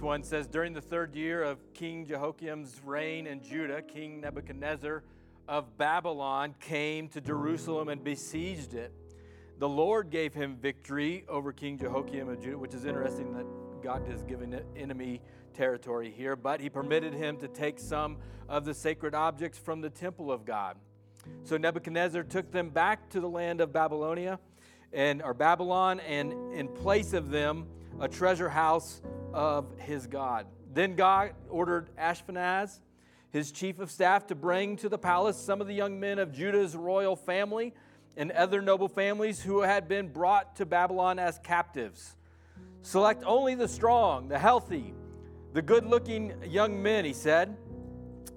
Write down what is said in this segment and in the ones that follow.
One says During the third year of King Jehoiakim's reign in Judah, King Nebuchadnezzar of Babylon came to Jerusalem and besieged it. The Lord gave him victory over King Jehoiakim of Judah, which is interesting that God has given enemy territory here, but he permitted him to take some of the sacred objects from the temple of God. So Nebuchadnezzar took them back to the land of Babylonia and or Babylon, and in place of them, a treasure house of his God. Then God ordered Ashpenaz, his chief of staff, to bring to the palace some of the young men of Judah's royal family and other noble families who had been brought to Babylon as captives. Select only the strong, the healthy, the good looking young men, he said.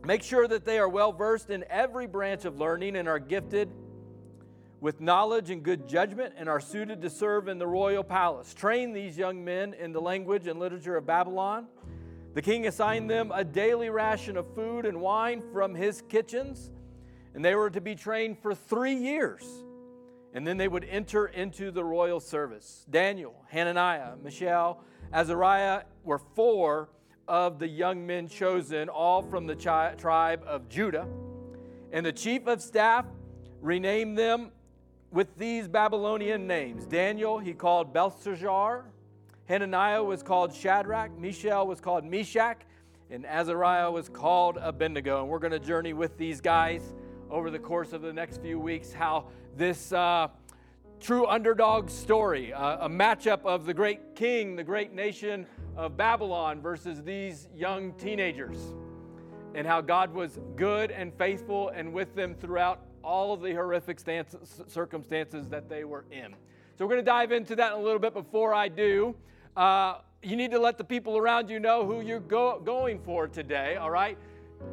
Make sure that they are well versed in every branch of learning and are gifted with knowledge and good judgment and are suited to serve in the royal palace. Train these young men in the language and literature of Babylon. The king assigned them a daily ration of food and wine from his kitchens, and they were to be trained for three years. And then they would enter into the royal service. Daniel, Hananiah, Mishael, Azariah were four of the young men chosen, all from the chi- tribe of Judah. And the chief of staff renamed them with these Babylonian names. Daniel, he called Belshazzar. Hananiah was called Shadrach. Mishael was called Meshach. And Azariah was called Abednego. And we're going to journey with these guys over the course of the next few weeks how this uh, true underdog story, uh, a matchup of the great king, the great nation of Babylon versus these young teenagers, and how God was good and faithful and with them throughout all of the horrific circumstances that they were in. So, we're going to dive into that in a little bit. Before I do, uh, you need to let the people around you know who you're go- going for today, all right?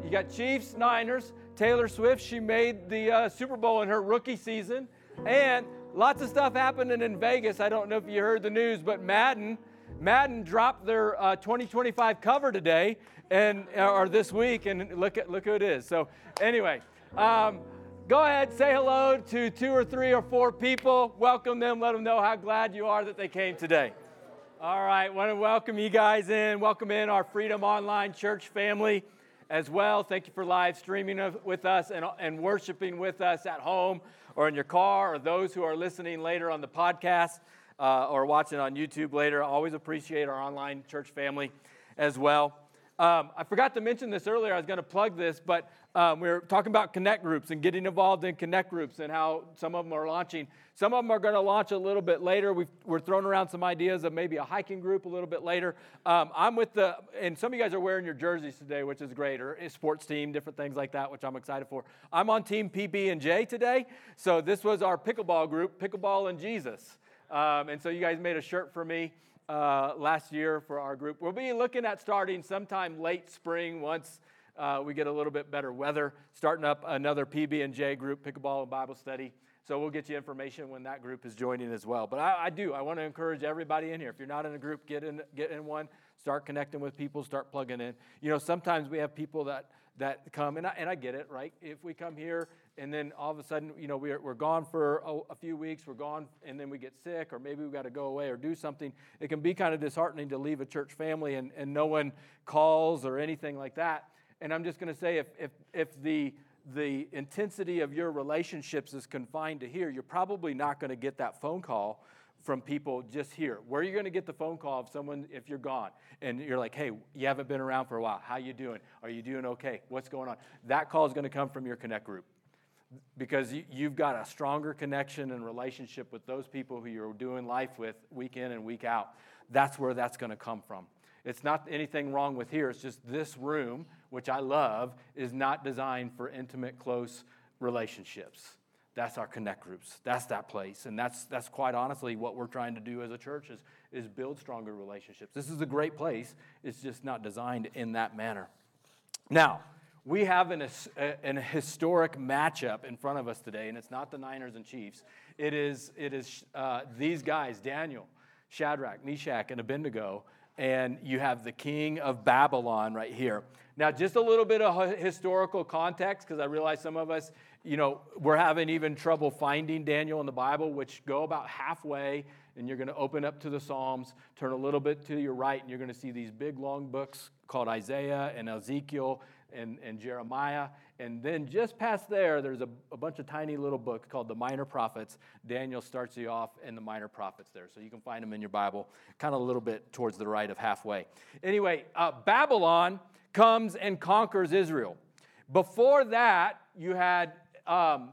You got Chiefs, Niners, Taylor Swift. She made the uh, Super Bowl in her rookie season. And lots of stuff happening in Vegas. I don't know if you heard the news, but Madden. Madden dropped their uh, 2025 cover today and or this week, and look at look who it is. So anyway, um, Go ahead, say hello to two or three or four people. Welcome them, let them know how glad you are that they came today. All right, want to welcome you guys in. Welcome in our Freedom Online Church family as well. Thank you for live streaming with us and, and worshiping with us at home or in your car, or those who are listening later on the podcast uh, or watching on YouTube later. Always appreciate our online church family as well. Um, I forgot to mention this earlier. I was going to plug this, but um, we are talking about connect groups and getting involved in connect groups and how some of them are launching. Some of them are going to launch a little bit later. we are throwing around some ideas of maybe a hiking group a little bit later. Um, I'm with the, and some of you guys are wearing your jerseys today, which is great, or a sports team, different things like that, which I'm excited for. I'm on Team PB and J today, so this was our pickleball group, Pickleball and Jesus. Um, and so you guys made a shirt for me uh, last year for our group. We'll be looking at starting sometime late spring once uh, we get a little bit better weather, starting up another PB and J group, pickleball and Bible study. So we'll get you information when that group is joining as well. But I, I do. I want to encourage everybody in here. If you're not in a group, get in, get in one. Start connecting with people. Start plugging in. You know, sometimes we have people that that come, and I, and I get it, right? If we come here and then all of a sudden, you know, we're, we're gone for a, a few weeks, we're gone, and then we get sick, or maybe we've got to go away or do something, it can be kind of disheartening to leave a church family and, and no one calls or anything like that. And I'm just going to say if, if, if the, the intensity of your relationships is confined to here, you're probably not going to get that phone call from people just here. Where are you going to get the phone call of someone if you're gone and you're like, "Hey, you haven't been around for a while. How you doing? Are you doing okay? What's going on?" That call is going to come from your connect group because you've got a stronger connection and relationship with those people who you're doing life with week in and week out. That's where that's going to come from. It's not anything wrong with here. It's just this room, which I love, is not designed for intimate, close relationships. That's our connect groups. That's that place. And that's, that's quite honestly what we're trying to do as a church is, is build stronger relationships. This is a great place. It's just not designed in that manner. Now, we have an, a, an historic matchup in front of us today, and it's not the Niners and Chiefs. It is, it is uh, these guys, Daniel, Shadrach, Meshach, and Abednego, and you have the king of Babylon right here. Now, just a little bit of historical context, because I realize some of us, you know, we're having even trouble finding Daniel in the Bible, which go about halfway and you're going to open up to the Psalms, turn a little bit to your right, and you're going to see these big long books called Isaiah and Ezekiel and, and Jeremiah. And then just past there, there's a, a bunch of tiny little books called the Minor Prophets. Daniel starts you off in the Minor Prophets there. So you can find them in your Bible, kind of a little bit towards the right of halfway. Anyway, uh, Babylon comes and conquers Israel. Before that, you had um,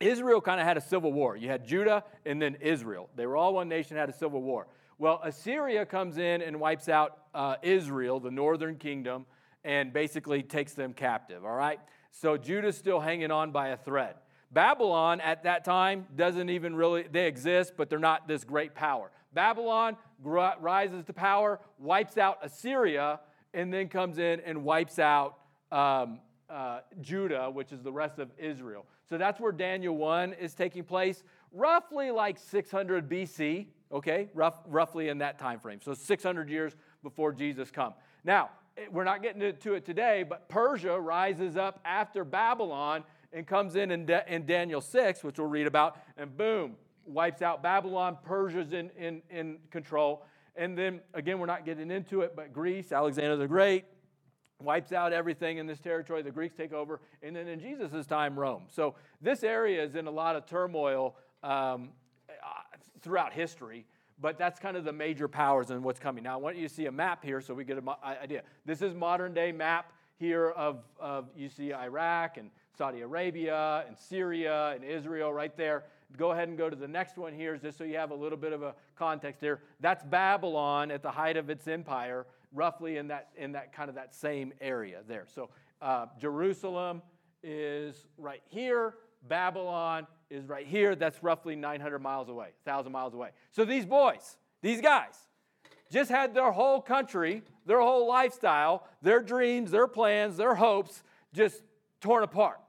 Israel kind of had a civil war. You had Judah and then Israel. They were all one nation, had a civil war. Well, Assyria comes in and wipes out uh, Israel, the northern kingdom, and basically takes them captive, all right? So Judah's still hanging on by a thread. Babylon at that time doesn't even really, they exist, but they're not this great power. Babylon rises to power, wipes out Assyria, and then comes in and wipes out um, uh, Judah, which is the rest of Israel. So that's where Daniel 1 is taking place, roughly like 600 BC, okay, Rough, roughly in that time frame. So 600 years before Jesus come. Now, we're not getting to it today, but Persia rises up after Babylon and comes in in, in Daniel 6, which we'll read about, and boom, wipes out Babylon. Persia's in, in, in control. And then, again, we're not getting into it, but Greece, Alexander the Great, wipes out everything in this territory. The Greeks take over. And then in Jesus' time, Rome. So this area is in a lot of turmoil um, throughout history but that's kind of the major powers and what's coming. Now, I want you to see a map here so we get an idea. This is modern day map here of, of you see Iraq and Saudi Arabia and Syria and Israel right there. Go ahead and go to the next one here just so you have a little bit of a context here. That's Babylon at the height of its empire, roughly in that, in that kind of that same area there. So uh, Jerusalem is right here. Babylon is right here. That's roughly 900 miles away, 1,000 miles away. So these boys, these guys, just had their whole country, their whole lifestyle, their dreams, their plans, their hopes just torn apart.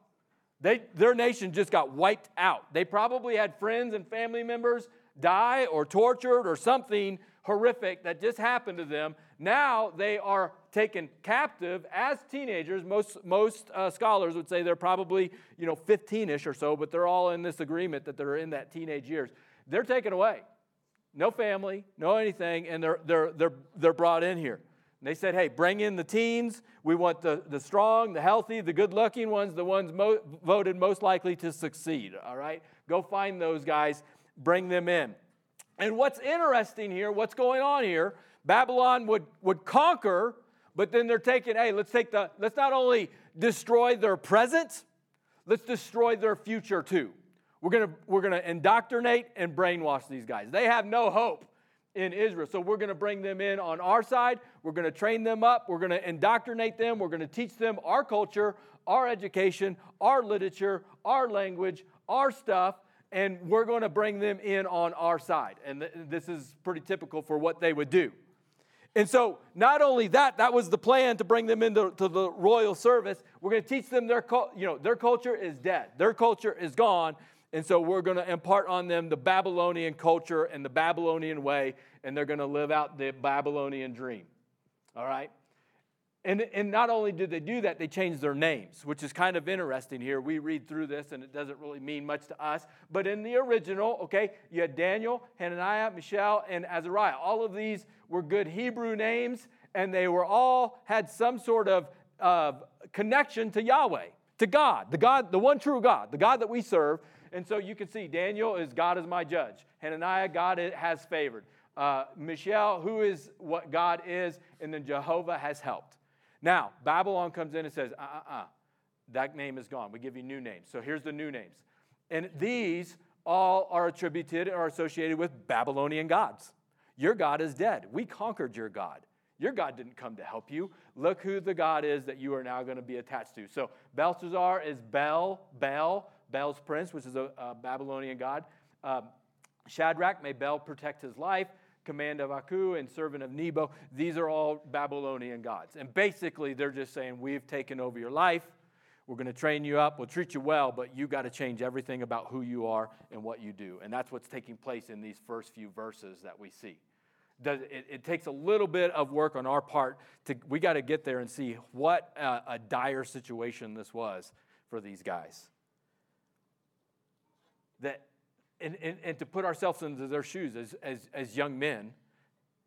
They, their nation just got wiped out. They probably had friends and family members die or tortured or something horrific that just happened to them. Now they are taken captive as teenagers. Most, most uh, scholars would say they're probably, you know, 15-ish or so, but they're all in this agreement that they're in that teenage years. They're taken away. No family, no anything, and they're, they're, they're, they're brought in here. And they said, hey, bring in the teens. We want the, the strong, the healthy, the good looking ones, the ones mo- voted most likely to succeed. All right? Go find those guys, bring them in. And what's interesting here, what's going on here, Babylon would, would conquer, but then they're taking, hey, let's take the, let's not only destroy their present, let's destroy their future too. We're gonna, we're gonna indoctrinate and brainwash these guys. They have no hope in Israel. So we're gonna bring them in on our side. We're gonna train them up. We're gonna indoctrinate them. We're gonna teach them our culture, our education, our literature, our language, our stuff and we're going to bring them in on our side. And th- this is pretty typical for what they would do. And so, not only that, that was the plan to bring them into to the royal service. We're going to teach them their, you know, their culture is dead, their culture is gone. And so, we're going to impart on them the Babylonian culture and the Babylonian way, and they're going to live out the Babylonian dream. All right? And, and not only did they do that, they changed their names, which is kind of interesting here. We read through this and it doesn't really mean much to us. But in the original, okay, you had Daniel, Hananiah, Mishael, and Azariah. All of these were good Hebrew names, and they were all had some sort of uh, connection to Yahweh, to God, the God, the one true God, the God that we serve. And so you can see Daniel is God is my judge. Hananiah, God has favored. Uh, Mishael, who is what God is, and then Jehovah has helped. Now, Babylon comes in and says, uh uh uh, that name is gone. We give you new names. So here's the new names. And these all are attributed or associated with Babylonian gods. Your God is dead. We conquered your God. Your God didn't come to help you. Look who the God is that you are now going to be attached to. So Belshazzar is Bel, Bel, Bel's prince, which is a, a Babylonian god. Um, Shadrach, may Bel protect his life command of Aku and servant of Nebo. These are all Babylonian gods. And basically, they're just saying, We've taken over your life. We're going to train you up. We'll treat you well, but you got to change everything about who you are and what you do. And that's what's taking place in these first few verses that we see. It, it, takes a little bit of work on our part to we got to get there and see what a, a dire situation this was for these guys that and, and, and to put ourselves into their shoes as, as, as young men,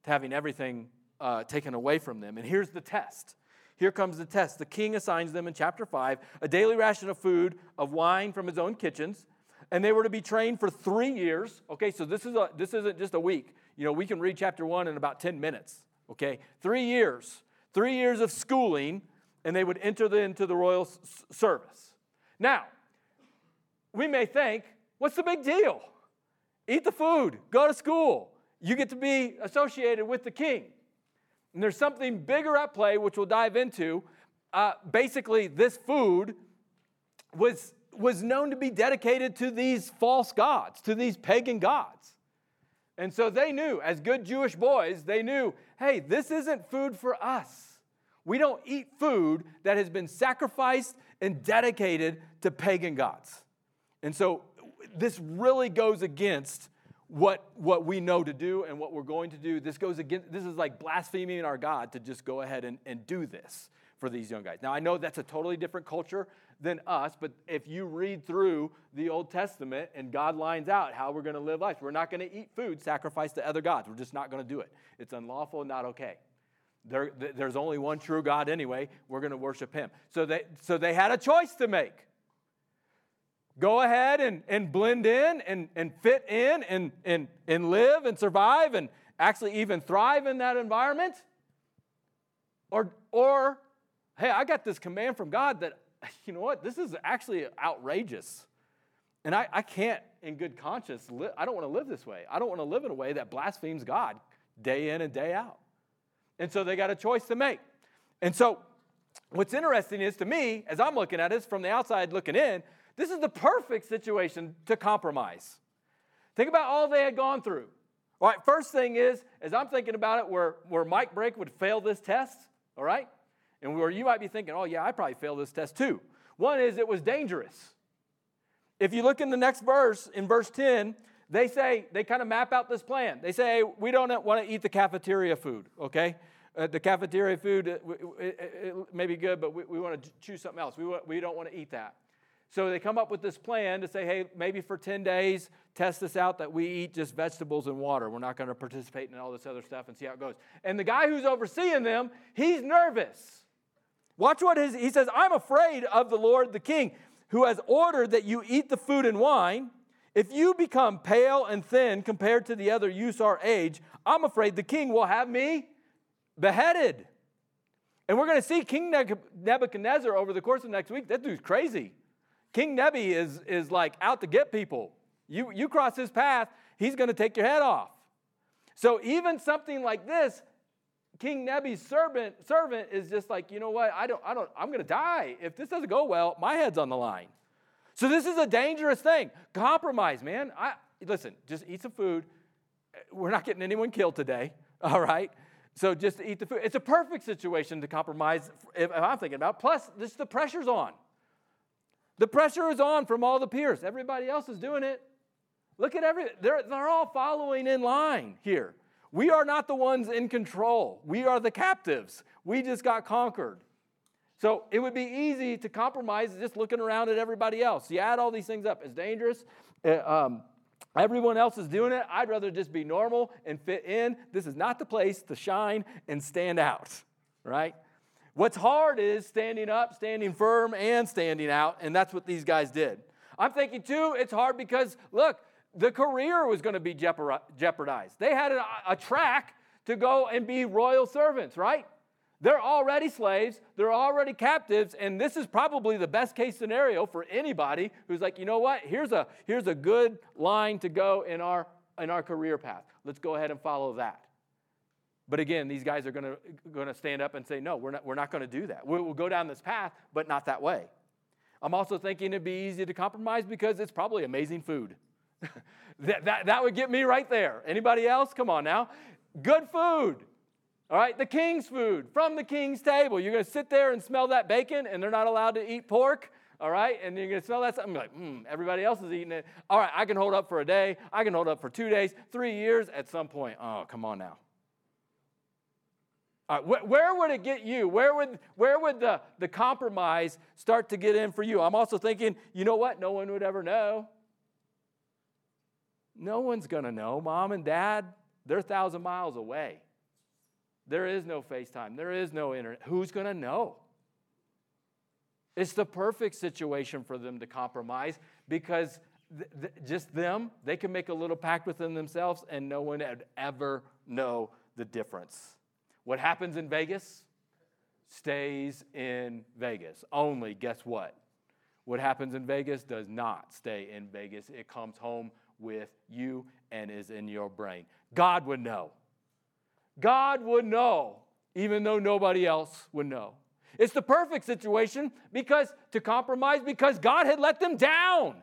having everything uh, taken away from them. And here's the test. Here comes the test. The king assigns them in chapter 5 a daily ration of food, of wine from his own kitchens, and they were to be trained for three years. Okay, so this, is a, this isn't just a week. You know, we can read chapter 1 in about 10 minutes. Okay, three years. Three years of schooling, and they would enter the, into the royal s- service. Now, we may think, what's the big deal? Eat the food, go to school. You get to be associated with the king. And there's something bigger at play, which we'll dive into. Uh, basically, this food was, was known to be dedicated to these false gods, to these pagan gods. And so they knew, as good Jewish boys, they knew hey, this isn't food for us. We don't eat food that has been sacrificed and dedicated to pagan gods. And so this really goes against what, what we know to do and what we're going to do. This goes against, this is like blaspheming our God to just go ahead and, and do this for these young guys. Now, I know that's a totally different culture than us, but if you read through the Old Testament and God lines out how we're going to live life, we're not going to eat food sacrificed to other gods. We're just not going to do it. It's unlawful not okay. There, there's only one true God anyway. We're going to worship Him. So they, so they had a choice to make go ahead and, and blend in and, and fit in and, and, and live and survive and actually even thrive in that environment? Or, or, hey, I got this command from God that, you know what, this is actually outrageous. And I, I can't, in good conscience, li- I don't want to live this way. I don't want to live in a way that blasphemes God day in and day out. And so they got a choice to make. And so, what's interesting is to me, as I'm looking at this from the outside looking in, this is the perfect situation to compromise. Think about all they had gone through. All right, first thing is, as I'm thinking about it, where, where Mike Brake would fail this test, all right? And where you might be thinking, oh, yeah, I probably failed this test too. One is it was dangerous. If you look in the next verse, in verse 10, they say, they kind of map out this plan. They say, hey, we don't want to eat the cafeteria food, okay? Uh, the cafeteria food it, it, it, may be good, but we, we want to choose something else. We, we don't want to eat that. So they come up with this plan to say, hey, maybe for 10 days, test this out that we eat just vegetables and water. We're not going to participate in all this other stuff and see how it goes. And the guy who's overseeing them, he's nervous. Watch what his, he says, I'm afraid of the Lord the king, who has ordered that you eat the food and wine. If you become pale and thin compared to the other youths our age, I'm afraid the king will have me beheaded. And we're going to see King Nebuchadnezzar over the course of next week. That dude's crazy. King Nebi is, is like out to get people. You, you cross his path, he's going to take your head off. So even something like this, King Nebi's servant, servant is just like, you know what, I don't, I don't, I'm going to die. If this doesn't go well, my head's on the line. So this is a dangerous thing. Compromise, man. I, listen, just eat some food. We're not getting anyone killed today, all right? So just eat the food. It's a perfect situation to compromise if, if I'm thinking about. Plus, this the pressure's on. The pressure is on from all the peers. Everybody else is doing it. Look at every, they're, they're all following in line here. We are not the ones in control. We are the captives. We just got conquered. So it would be easy to compromise just looking around at everybody else. You add all these things up, it's dangerous. Uh, um, everyone else is doing it. I'd rather just be normal and fit in. This is not the place to shine and stand out, right? What's hard is standing up, standing firm, and standing out, and that's what these guys did. I'm thinking too, it's hard because, look, the career was going to be jeopardized. They had a, a track to go and be royal servants, right? They're already slaves, they're already captives, and this is probably the best case scenario for anybody who's like, you know what, here's a, here's a good line to go in our, in our career path. Let's go ahead and follow that. But again, these guys are going to stand up and say, no, we're not, we're not going to do that. We'll, we'll go down this path, but not that way. I'm also thinking it'd be easy to compromise because it's probably amazing food. that, that, that would get me right there. Anybody else? Come on now. Good food. All right, the king's food from the king's table. You're going to sit there and smell that bacon, and they're not allowed to eat pork. All right, and you're going to smell that something like, hmm, everybody else is eating it. All right, I can hold up for a day. I can hold up for two days, three years. At some point, oh, come on now. Wh- where would it get you? Where would, where would the, the compromise start to get in for you? I'm also thinking, you know what? No one would ever know. No one's going to know. Mom and dad, they're a thousand miles away. There is no FaceTime, there is no internet. Who's going to know? It's the perfect situation for them to compromise because th- th- just them, they can make a little pact within themselves and no one would ever know the difference. What happens in Vegas stays in Vegas. Only, guess what? What happens in Vegas does not stay in Vegas. It comes home with you and is in your brain. God would know. God would know, even though nobody else would know. It's the perfect situation because to compromise because God had let them down.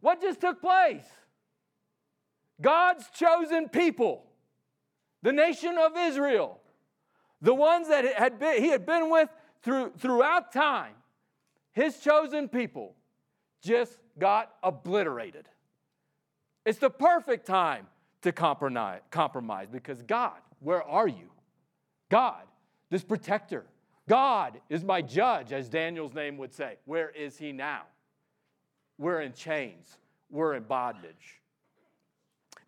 What just took place? God's chosen people, the nation of Israel, the ones that had been, he had been with through, throughout time, his chosen people just got obliterated. It's the perfect time to compromise, compromise because God, where are you? God, this protector. God is my judge, as Daniel's name would say. Where is he now? We're in chains, we're in bondage.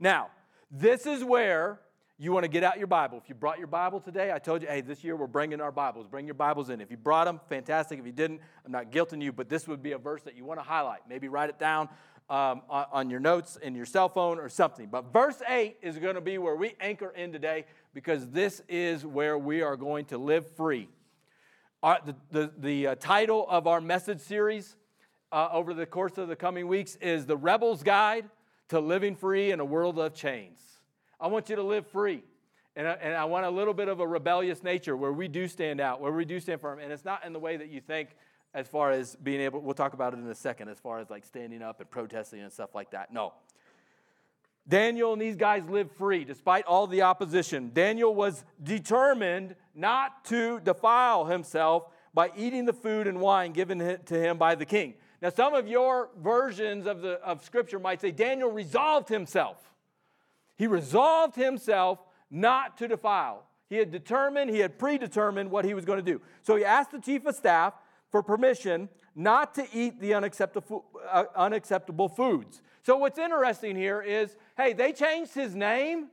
Now, this is where you want to get out your Bible. If you brought your Bible today, I told you, hey, this year we're bringing our Bibles. Bring your Bibles in. If you brought them, fantastic. If you didn't, I'm not guilting you, but this would be a verse that you want to highlight. Maybe write it down um, on, your notes in your cell phone or something. But verse 8 is going to be where we anchor in today because this is where we are going to live free. Our, the the, the uh, title of our message series uh, over the course of the coming weeks is The Rebel's Guide to Living Free in a World of Chains. I want you to live free. And I, and I want a little bit of a rebellious nature where we do stand out, where we do stand firm. And it's not in the way that you think as far as being able, we'll talk about it in a second, as far as like standing up and protesting and stuff like that. No. Daniel and these guys lived free despite all the opposition. Daniel was determined not to defile himself by eating the food and wine given to him by the king. Now, some of your versions of, the, of Scripture might say Daniel resolved himself. He resolved himself not to defile. He had determined, he had predetermined what he was going to do. So he asked the chief of staff for permission not to eat the unacceptable, uh, unacceptable foods. So what's interesting here is hey, they changed his name,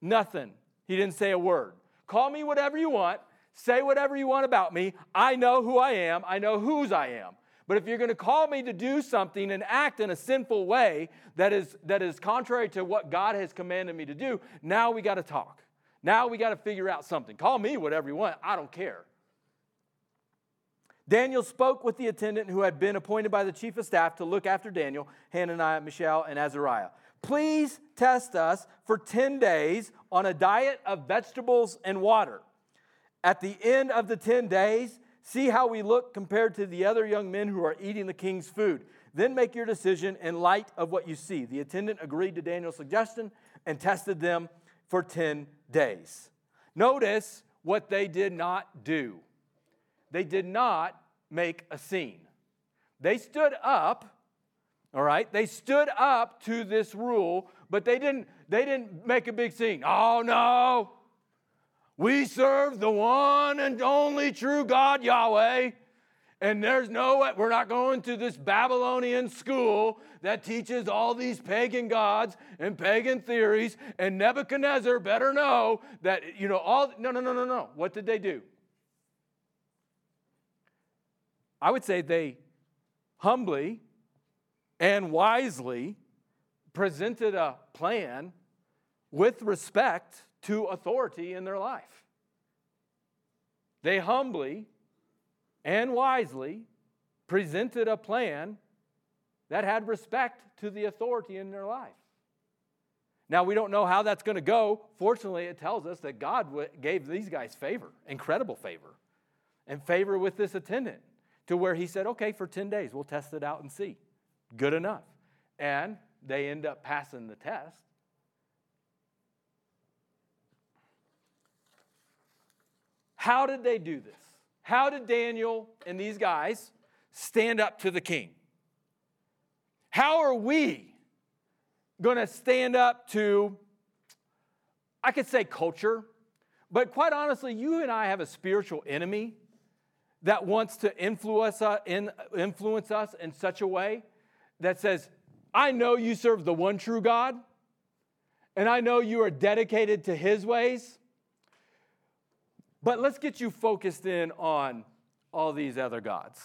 nothing. He didn't say a word. Call me whatever you want, say whatever you want about me. I know who I am, I know whose I am. But if you're going to call me to do something and act in a sinful way that is, that is contrary to what God has commanded me to do, now we got to talk. Now we got to figure out something. Call me whatever you want, I don't care. Daniel spoke with the attendant who had been appointed by the chief of staff to look after Daniel, Hananiah, Mishael, and Azariah. Please test us for 10 days on a diet of vegetables and water. At the end of the 10 days, See how we look compared to the other young men who are eating the king's food. Then make your decision in light of what you see. The attendant agreed to Daniel's suggestion and tested them for 10 days. Notice what they did not do. They did not make a scene. They stood up, all right? They stood up to this rule, but they didn't they didn't make a big scene. Oh no. We serve the one and only true God, Yahweh. And there's no, we're not going to this Babylonian school that teaches all these pagan gods and pagan theories. And Nebuchadnezzar better know that, you know, all, no, no, no, no, no. What did they do? I would say they humbly and wisely presented a plan with respect to authority in their life. They humbly and wisely presented a plan that had respect to the authority in their life. Now, we don't know how that's going to go. Fortunately, it tells us that God gave these guys favor, incredible favor, and favor with this attendant to where he said, okay, for 10 days, we'll test it out and see. Good enough. And they end up passing the test. How did they do this? How did Daniel and these guys stand up to the king? How are we going to stand up to, I could say culture, but quite honestly, you and I have a spiritual enemy that wants to influence us in, such a way that says, I know you serve the one true God, and I know you are dedicated to His ways. But let's get you focused in on all these other gods.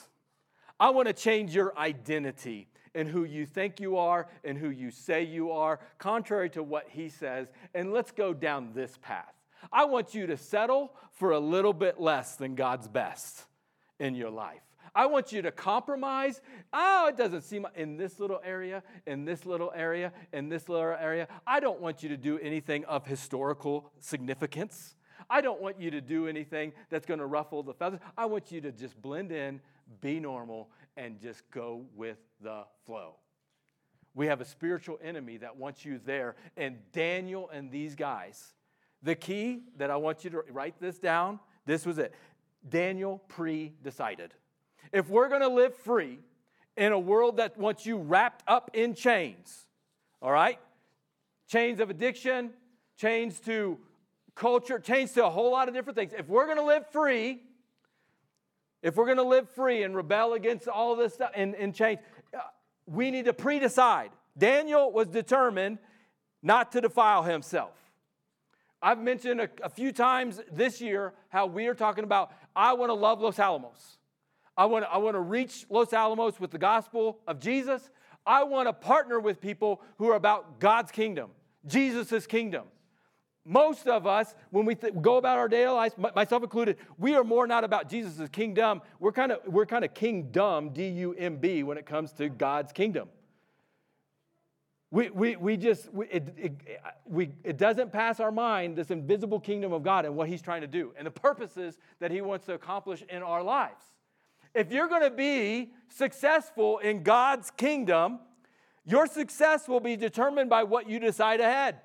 I want to change your identity and who you think you are and who you say you are, contrary to what he says. And let's go down this path. I want you to settle for a little bit less than God's best in your life. I want you to compromise. Oh, it doesn't seem in this little area, in this little area, in this little area. I don't want you to do anything of historical significance. I don't want you to do anything that's going to ruffle the feathers. I want you to just blend in, be normal, and just go with the flow. We have a spiritual enemy that wants you there. And Daniel and these guys, the key that I want you to write this down, this was it. Daniel pre decided. If we're going to live free in a world that wants you wrapped up in chains, all right? Chains of addiction, chains to culture, chains to a whole lot of different things. If we're going to live free, if we're going to live free and rebel against all this stuff and, and change, uh, we need to pre decide. Daniel was determined not to defile himself. I've mentioned a, a, few times this year how we are talking about, I want to love Los Alamos. I want, I want to reach Los Alamos with the gospel of Jesus. I want to partner with people who are about God's kingdom, Jesus' kingdom. Most of us, when we th- go about our daily lives, myself included, we are more not about Jesus' kingdom. We're kind of we're kind of kingdom, D-U-M-B, when it comes to God's kingdom. We, we, we just, we, it, it, we, it doesn't pass our mind this invisible kingdom of God and what He's trying to do and the purposes that He wants to accomplish in our lives. If you're going to be successful in God's kingdom, your success will be determined by what you decide ahead.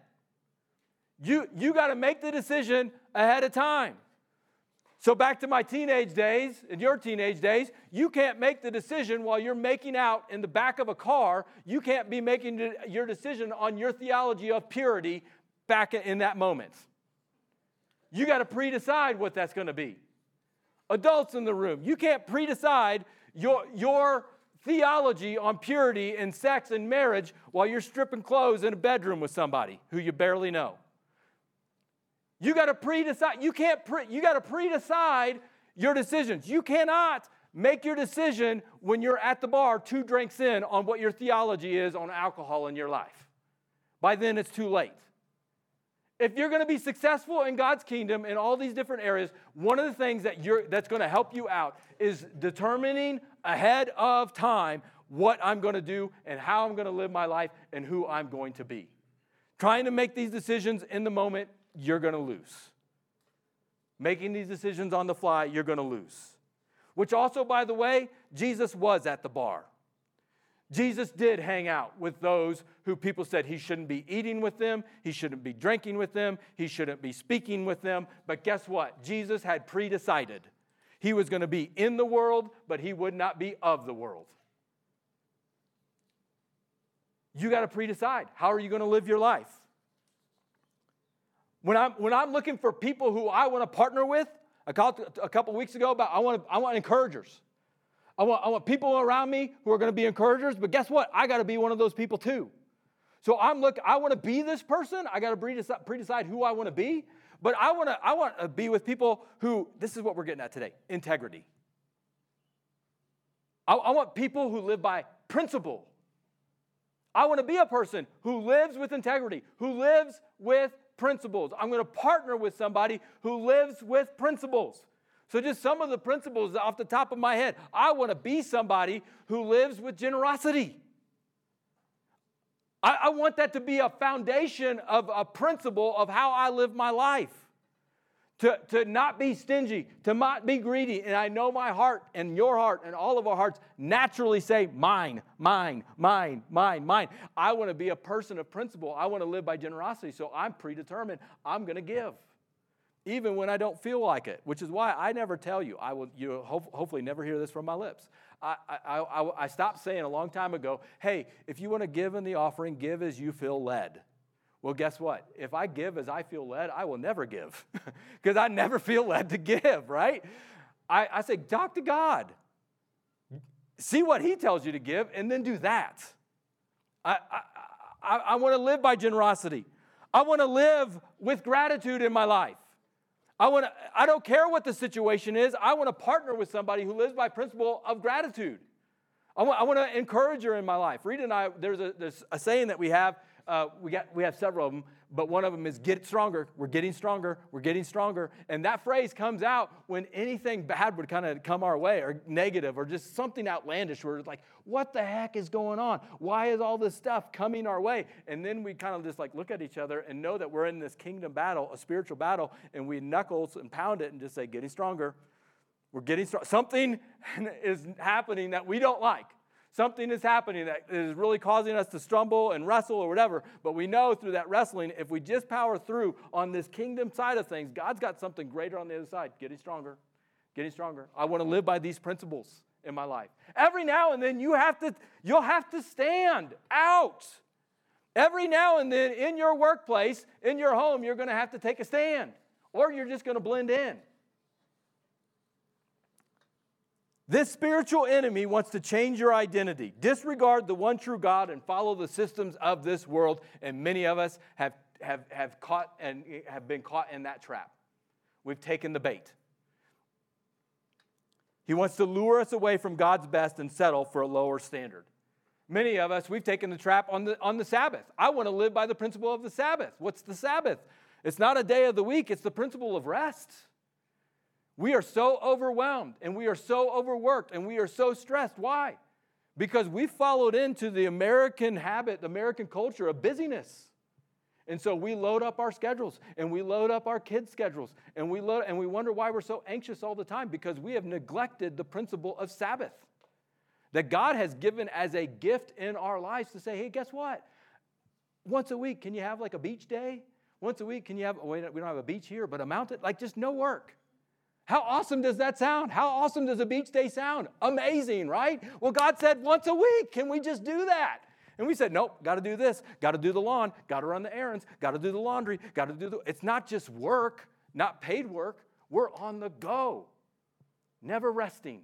You, you got to make the decision ahead of time. So, back to my teenage days and your teenage days, you can't make the decision while you're making out in the back of a car. You can't be making your decision on your theology of purity back in that moment. You got to pre decide what that's going to be. Adults in the room, you can't pre decide your, your theology on purity and sex and marriage while you're stripping clothes in a bedroom with somebody who you barely know. You got to pre-decide. You can't pre, you got to pre-decide your decisions. You cannot make your decision when you're at the bar two drinks in on what your theology is on alcohol in your life. By then it's too late. If you're going to be successful in God's kingdom in all these different areas, one of the things that you're, that's going to help you out is determining ahead of time what I'm going to do and how I'm going to live my life and who I'm going to be. Trying to make these decisions in the moment you're going to lose. Making these decisions on the fly, you're going to lose. Which also, by the way, Jesus was at the bar. Jesus did hang out with those who people said he shouldn't be eating with them, he shouldn't be drinking with them, he shouldn't be speaking with them. But guess what? Jesus had pre decided. He was going to be in the world, but he would not be of the world. You got to pre decide. How are you going to live your life? When I'm, when I'm looking for people who I want to partner with, I called a couple weeks ago about I want, I want encouragers. I want, I want people around me who are going to be encouragers, but guess what? I got to be one of those people too. So I'm look, I want to be this person. I got to pre-decide who I want to be, but I want to I want to be with people who this is what we're getting at today: integrity. I, I want people who live by principle. I want to be a person who lives with integrity, who lives with principles. I'm going to partner with somebody who lives with principles. So, just some of the principles off the top of my head. I want to be somebody who lives with generosity. I, I, want that to be a foundation of a principle of how I live my life to, to not be stingy, to not be greedy. And I know my heart and your heart and all of our hearts naturally say, mine, mine, mine, mine, mine. I want to be a person of principle. I want to live by generosity. So I'm predetermined. I'm going to give. Even when I don't feel like it, which is why I never tell you. I will. You hopefully never hear this from my lips. I, I, I, I stopped saying a long time ago, "Hey, if you want to give in the offering, give as you feel led." Well, guess what? If I give as I feel led, I will never give because I never feel led to give, right? I, I say, talk to God. See what He tells you to give and then do that. I, I, I, want to live by generosity. I want to live with gratitude in my life. I, want to, I don't care what the situation is. I want to partner with somebody who lives by principle of gratitude. I want, I want to encourage her in my life. Rita and I, there's a, there's a saying that we have. Uh, we, got, we have several of them, but one of them is get stronger. We're getting stronger. We're getting stronger. And that phrase comes out when anything bad would kind of come our way or negative or just something outlandish. We're like, what the heck is going on? Why is all this stuff coming our way? And then we kind of just like look at each other and know that we're in this kingdom battle, a spiritual battle, and we knuckles and pound it and just say, getting stronger. We're getting strong. Something is happening that we don't like. Something is happening that is really causing us to stumble and wrestle or whatever. But we know through that wrestling, if we just power through on this kingdom side of things, God's got something greater on the other side. Getting stronger, getting stronger. I want to live by these principles in my life. Every now and then you have to you'll have to stand out. Every now and then in your workplace, in your home, you're going to have to take a stand or you're just going to blend in. This spiritual enemy wants to change your identity, disregard the one true God, and follow the systems of this world. And many of us have, have, have caught and have been caught in that trap. We've taken the bait. He wants to lure us away from God's best and settle for a lower standard. Many of us, we've taken the trap on the, on the Sabbath. I want to live by the principle of the Sabbath. What's the Sabbath? It's not a day of the week, it's the principle of rest. We are so overwhelmed and we are so overworked and we are so stressed. Why? Because we followed into the American habit, the American culture of busyness. And so we load up our schedules and we load up our kids' schedules and we load and we wonder why we're so anxious all the time because we have neglected the principle of Sabbath that God has given as a gift in our lives to say, hey, guess what? Once a week, can you have like a beach day? Once a week, can you have, oh, we don't have a beach here, but a mountain, like just no work. How awesome does that sound? How awesome does a beach day sound? Amazing, right? Well, God said once a week. Can we just do that? And we said, nope, got to do this, got to do the lawn, got to run the errands, got to do the laundry, got to do the. It's not just work, not paid work. We're on the go, never resting.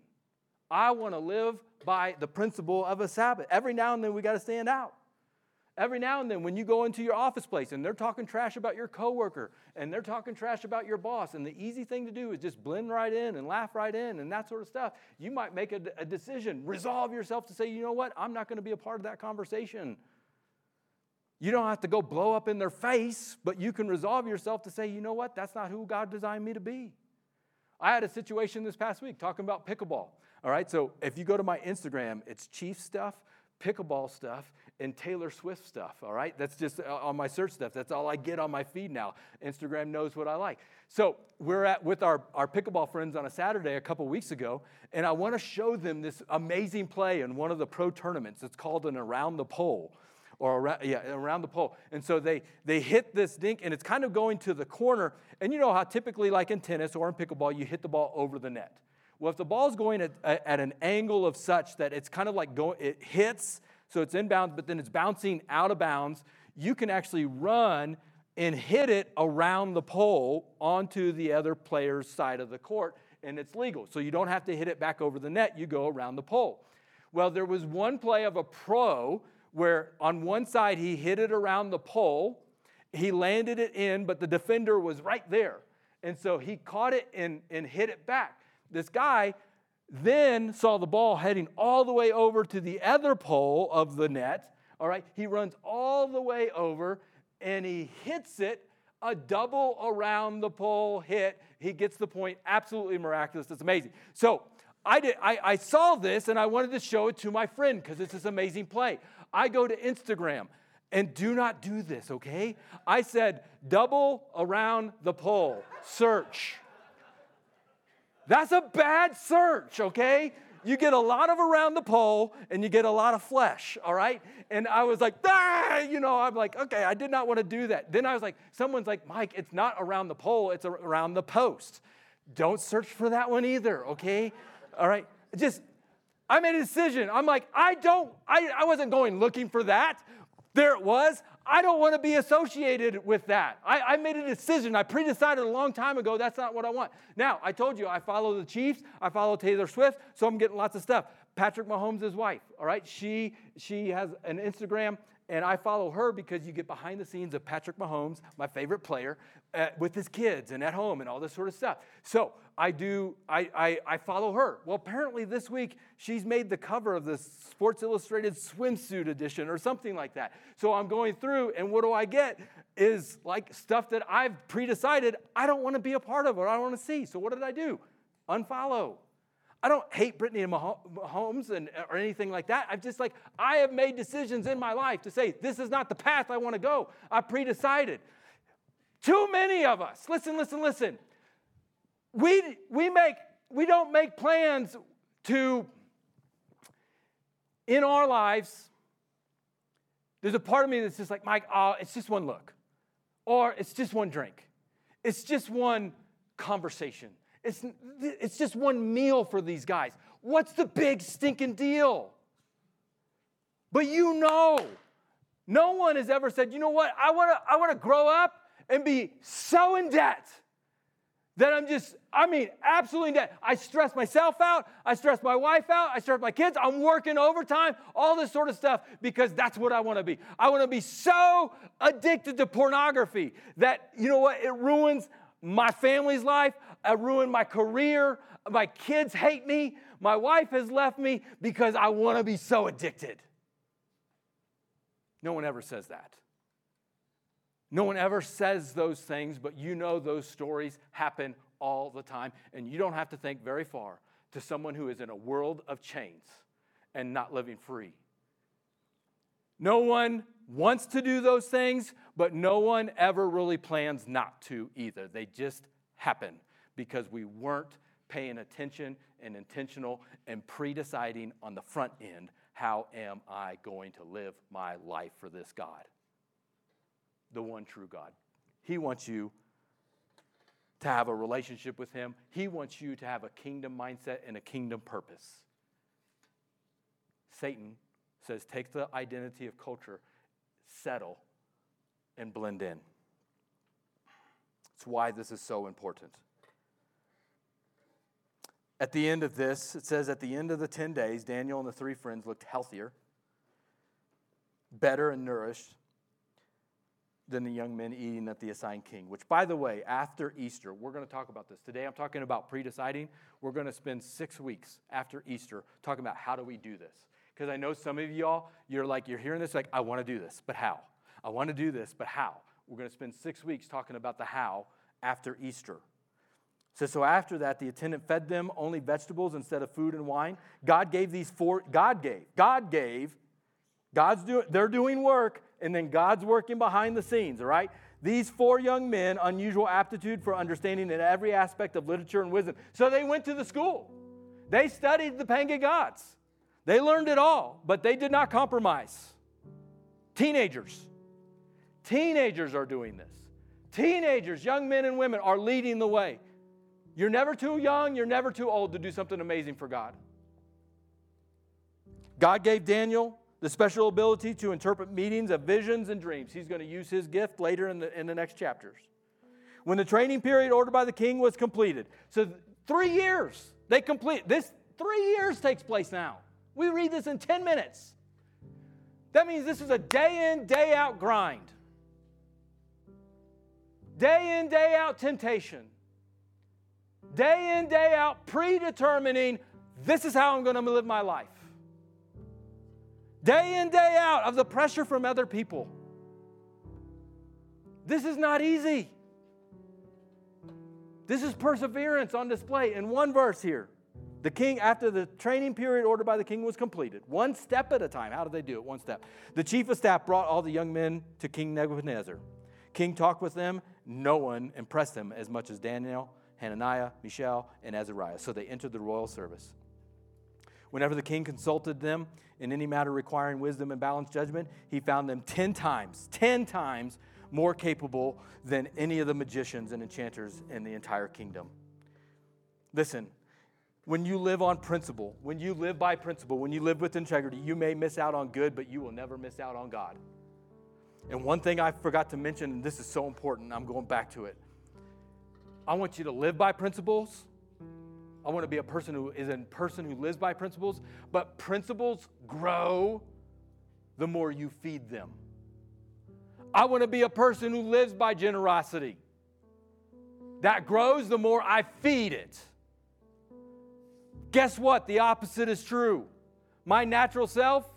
I want to live by the principle of a Sabbath. Every now and then we got to stand out. Every now and then, when you go into your office place and they're talking trash about your coworker and they're talking trash about your boss, and the easy thing to do is just blend right in and laugh right in and that sort of stuff, you might make a, a decision. Resolve yourself to say, you know what, I'm not going to be a part of that conversation. You don't have to go blow up in their face, but you can resolve yourself to say, you know what, that's not who God designed me to be. I had a situation this past week talking about pickleball. All right, so if you go to my Instagram, it's Chief stuff, pickleball stuff, and Taylor Swift stuff, all right? That's just uh, on my search stuff. That's all I get on my feed now. Instagram knows what I like. So we're at with our, our pickleball friends on a Saturday a couple weeks ago, and I want to show them this amazing play in one of the pro tournaments. It's called an around the pole. Or around, yeah, around the pole. And so they, they hit this dink, and it's kind of going to the corner. And you know how typically, like in tennis or in pickleball, you hit the ball over the net. Well, if the ball's going at, at an angle of such that it's kind of like going, it hits so it's inbound, but then it's bouncing out of bounds. You can actually run and hit it around the pole onto the other player's side of the court, and it's legal. So you don't have to hit it back over the net, you go around the pole. Well, there was one play of a pro where on one side he hit it around the pole, he landed it in, but the defender was right there. And so he caught it and, and hit it back. This guy then saw the ball heading all the way over to the other pole of the net. All right, he runs all the way over and he hits it a double around the pole hit. He gets the point. Absolutely miraculous. It's amazing. So I, did, I, I saw this and I wanted to show it to my friend because it's this amazing play. I go to Instagram and do not do this, okay? I said, double around the pole, search. That's a bad search, okay? You get a lot of around the pole and you get a lot of flesh, all right? And I was like, ah, you know, I'm like, okay, I did not want to do that. Then I was like, someone's like, Mike, it's not around the pole, it's around the post. Don't search for that one either, okay? All right? Just, I made a decision. I'm like, I don't, I, I wasn't going looking for that. There it was. I don't want to be associated with that. I, I made a decision. I pre decided a long time ago that's not what I want. Now, I told you I follow the Chiefs, I follow Taylor Swift, so I'm getting lots of stuff. Patrick Mahomes' wife, all right? She, she has an Instagram and I follow her because you get behind the scenes of Patrick Mahomes, my favorite player, with his kids and at home and all this sort of stuff. So I do, I, I, I follow her. Well, apparently this week she's made the cover of the Sports Illustrated swimsuit edition or something like that. So I'm going through, and what do I get? Is like stuff that I've pre decided I don't want to be a part of or I don't want to see. So what did I do? Unfollow. I don't hate Brittany and Mahomes and, or anything like that. I'm just like, I have made decisions in my life to say, this is not the path I want to go. I pre decided. Too many of us, listen, listen, listen. We, we, make, we don't make plans to, in our lives, there's a part of me that's just like, Mike, oh, it's just one look, or it's just one drink, it's just one conversation, it's, it's just one meal for these guys. What's the big stinking deal? But you know, no one has ever said, you know what, I wanna, I wanna grow up and be so in debt that I'm just, I mean, absolutely in debt. I stress myself out. I stress my wife out. I stress my kids. I'm working overtime, all this sort of stuff because that's what I want to be. I want to be so addicted to pornography that, you know what, it ruins my family's life. I ruined my career. My kids hate me. My wife has left me because I want to be so addicted. No one ever says that. No one ever says those things, but you know those stories happen all the time. And you don't have to think very far to someone who is in a world of chains and not living free. No one wants to do those things, but no one ever really plans not to either. They just happen because we weren't paying attention and intentional and pre deciding on the front end how am I going to live my life for this God? the one true God. He wants you to have a relationship with Him, He wants you to have a kingdom mindset and a kingdom purpose. Satan says, take the identity of culture, settle, and blend in. It's why this is so important. At the end of this, it says, at the end of the 10 days, Daniel and the three friends looked healthier, better, and nourished than the young men eating at the assigned king. Which, by the way, after Easter, we're going to talk about this. Today I'm talking about pre deciding. We're going to spend six weeks after Easter talking about how do we do this. Because I know some of y'all, you're like, you're hearing this, like, I want to do this, but how? I want to do this, but how? We're going to spend six weeks talking about the how after Easter. So, so after that, the attendant fed them only vegetables instead of food and wine. God gave these four, God gave, God gave, God's doing, they're doing work, and then God's working behind the scenes, all right? These four young men, unusual aptitude for understanding in every aspect of literature and wisdom. So they went to the school. They studied the pagan gods. They learned it all, but they did not compromise. Teenagers. Teenagers are doing this. Teenagers, young men and women, are leading the way. You're never too young, you're never too old to do something amazing for God. God gave Daniel the special ability to interpret meetings of visions and dreams. He's going to use his gift later in the, in the next chapters. When the training period ordered by the king was completed. So, three years, they complete. This three years takes place now. We read this in 10 minutes. That means this is a day in, day out grind. Day in, day out temptation. Day in, day out predetermining this is how I'm going to live my life day in, day out of the pressure from other people. This is not easy. This is perseverance on display in one verse here. The king, after the training period ordered by the king was completed, one step at a time. How did they do it? One step. The chief of staff brought all the young men to King Nebuchadnezzar. King talked with them. No one impressed him as much as Daniel, Hananiah, Mishael, and Azariah. So they entered the royal service. Whenever the king consulted them in any matter requiring wisdom and balanced judgment, he found them 10 times, 10 times more capable than any of the magicians and enchanters in the entire kingdom. Listen, when you live on principle, when you live by principle, when you live with integrity, you may miss out on good, but you will never miss out on God. And one thing I forgot to mention, and this is so important, I'm going back to it. I want you to live by principles I want to be a person who is a person who lives by principles, but principles grow the more you feed them. I want to be a person who lives by generosity. That grows the more I feed it. Guess what? The opposite is true. My natural self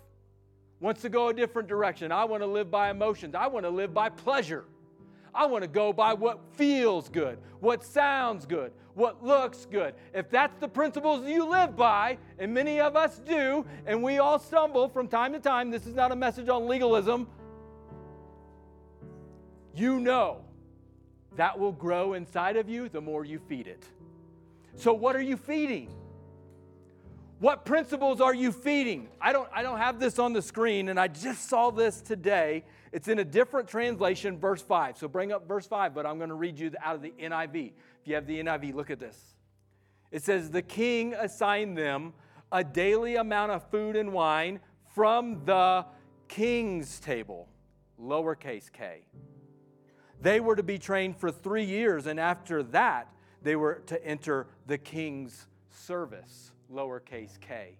wants to go a different direction. I want to live by emotions. I want to live by pleasure. I want to go by what feels good, what sounds good, what looks good. If that's the principles you live by, and many of us do, and we all stumble from time to time, this is not a message on legalism. You know that will grow inside of you the more you feed it. So, what are you feeding? What principles are you feeding? I don't, I don't have this on the screen, and I just saw this today. It's in a different translation, verse 5. So bring up verse 5, but I'm going to read you out of the NIV. If you have the NIV, look at this. It says, The king assigned them a daily amount of food and wine from the king's table, lowercase k. They were to be trained for three years, and after that, they were to enter the king's service lowercase k.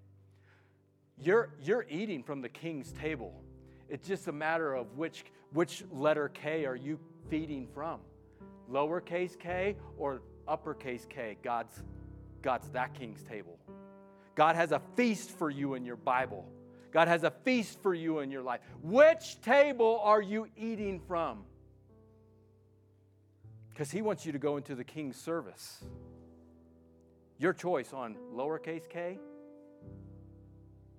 You're, you're eating from the king's table. It's just a matter of which, which letter K are you feeding from? Lowercase k or uppercase K? God's, God's that king's table. God has a feast for you in your Bible. God has a feast for you in your life. Which table are you eating from? Because he wants you to go into the king's service. Your choice on lowercase k,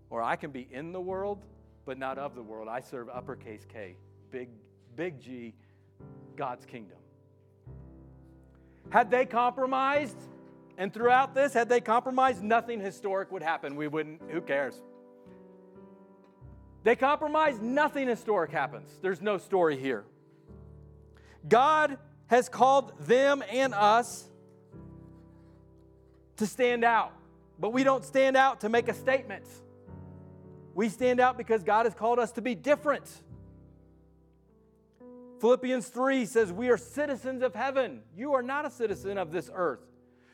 or I can be in the world, but not of the world. I serve uppercase K, big, big G, God's kingdom. Had they compromised, and throughout this, had they compromised, nothing historic would happen. We wouldn't, who cares? They compromised, nothing historic happens. There's no story here. God has called them and us to stand out. But we don't stand out to make a statement. We stand out because God has called us to be different. Philippians 3 says, We are citizens of heaven. You are not a citizen of this earth.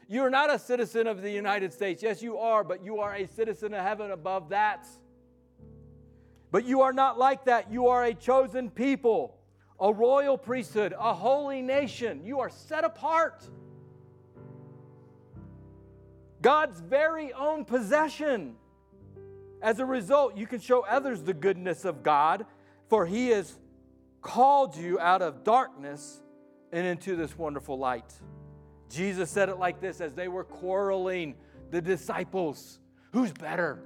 You are not a citizen of the United States. Yes, you are, but you are a citizen of heaven above that. But you are not like that. You are a chosen people, a royal priesthood, a holy nation. You are set apart. God's very own possession. As a result, you can show others the goodness of God, for He has called you out of darkness and into this wonderful light. Jesus said it like this as they were quarreling, the disciples Who's better?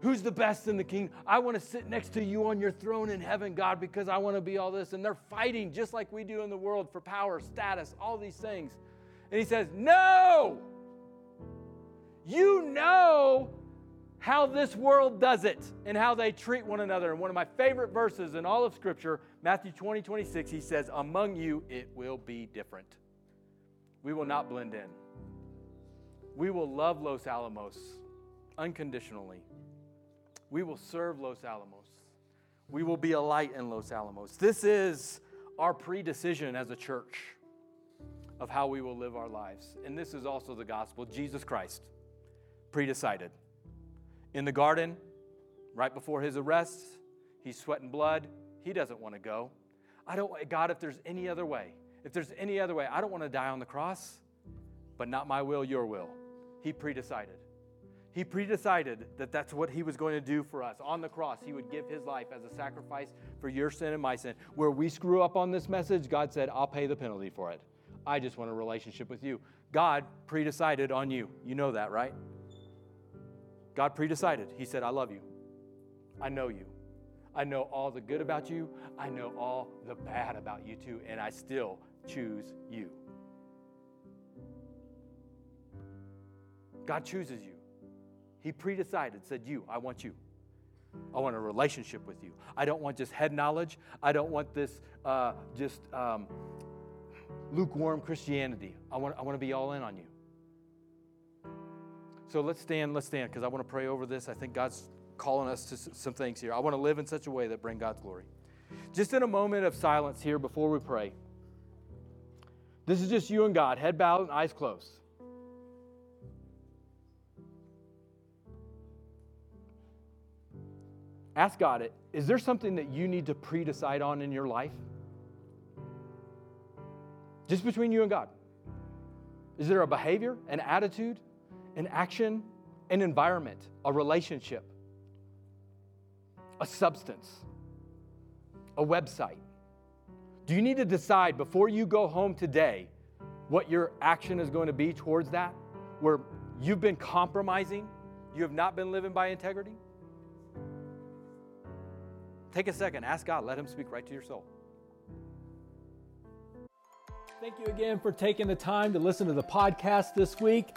Who's the best in the kingdom? I want to sit next to you on your throne in heaven, God, because I want to be all this. And they're fighting just like we do in the world for power, status, all these things. And he says, No! You know how this world does it and how they treat one another. And one of my favorite verses in all of Scripture, Matthew 20, 26, he says, Among you it will be different. We will not blend in. We will love Los Alamos unconditionally. We will serve Los Alamos. We will be a light in Los Alamos. This is our pre decision as a church of how we will live our lives. And this is also the gospel Jesus Christ pre-decided. In the garden, right before his arrest, he's sweating blood. He doesn't want to go. I don't, God, if there's any other way, if there's any other way, I don't want to die on the cross, but not my will, your will. He pre-decided. He pre-decided that that's what he was going to do for us. On the cross, he would give his life as a sacrifice for your sin and my sin. Where we screw up on this message, God said, I'll pay the penalty for it. I just want a relationship with you. God pre-decided on you. You know that, right? God predecided. He said, I love you. I know you. I know all the good about you. I know all the bad about you too, and I still choose you. God chooses you. He predecided, said, You, I want you. I want a relationship with you. I don't want just head knowledge. I don't want this uh, just um, lukewarm Christianity. I want, I want to be all in on you. So let's stand, let's stand, because I want to pray over this. I think God's calling us to some things here. I want to live in such a way that bring God's glory. Just in a moment of silence here before we pray. This is just you and God, head bowed and eyes closed. Ask God, is there something that you need to pre decide on in your life? Just between you and God. Is there a behavior, an attitude, an action, an environment, a relationship, a substance, a website? Do you need to decide before you go home today what your action is going to be towards that? Where you've been compromising, you have not been living by integrity? Take a second, ask God, let Him speak right to your soul. Thank you again for taking the time to listen to the podcast this week.